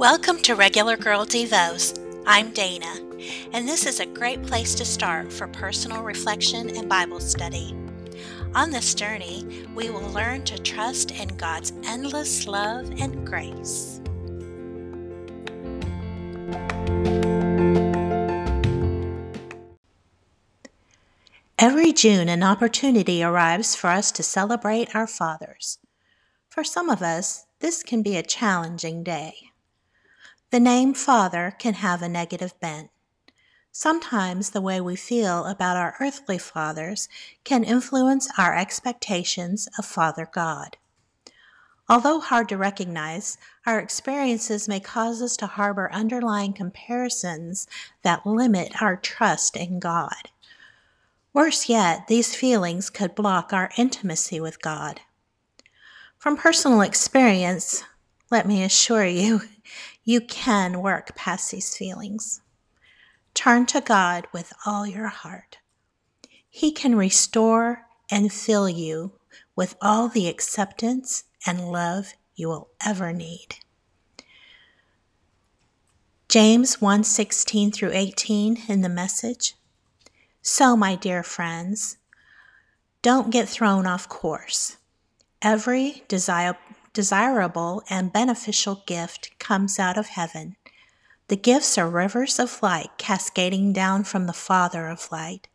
Welcome to Regular Girl Devos. I'm Dana, and this is a great place to start for personal reflection and Bible study. On this journey, we will learn to trust in God's endless love and grace. Every June, an opportunity arrives for us to celebrate our fathers. For some of us, this can be a challenging day. The name Father can have a negative bent. Sometimes the way we feel about our earthly fathers can influence our expectations of Father God. Although hard to recognize, our experiences may cause us to harbor underlying comparisons that limit our trust in God. Worse yet, these feelings could block our intimacy with God. From personal experience, let me assure you, you can work past these feelings. Turn to God with all your heart. He can restore and fill you with all the acceptance and love you will ever need. James 1:16 through 18 in the message. So my dear friends, don't get thrown off course. Every desire, desirable and beneficial gift comes out of heaven. The gifts are rivers of light cascading down from the Father of light.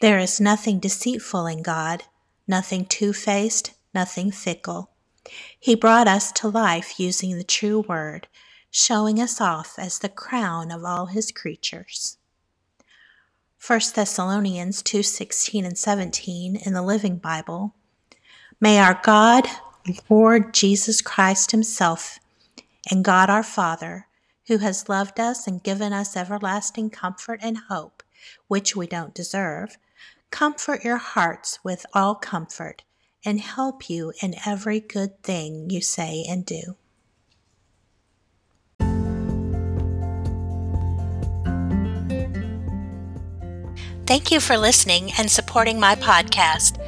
There is nothing deceitful in God, nothing two faced, nothing fickle. He brought us to life using the true word, showing us off as the crown of all his creatures. 1 Thessalonians 2:16 and 17 in the Living Bible. May our God Lord Jesus Christ Himself, and God our Father, who has loved us and given us everlasting comfort and hope, which we don't deserve, comfort your hearts with all comfort and help you in every good thing you say and do. Thank you for listening and supporting my podcast.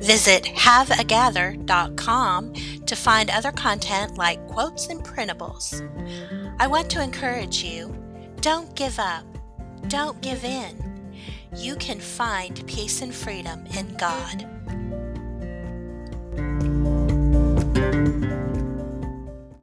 Visit haveagather.com to find other content like quotes and printables. I want to encourage you don't give up, don't give in. You can find peace and freedom in God.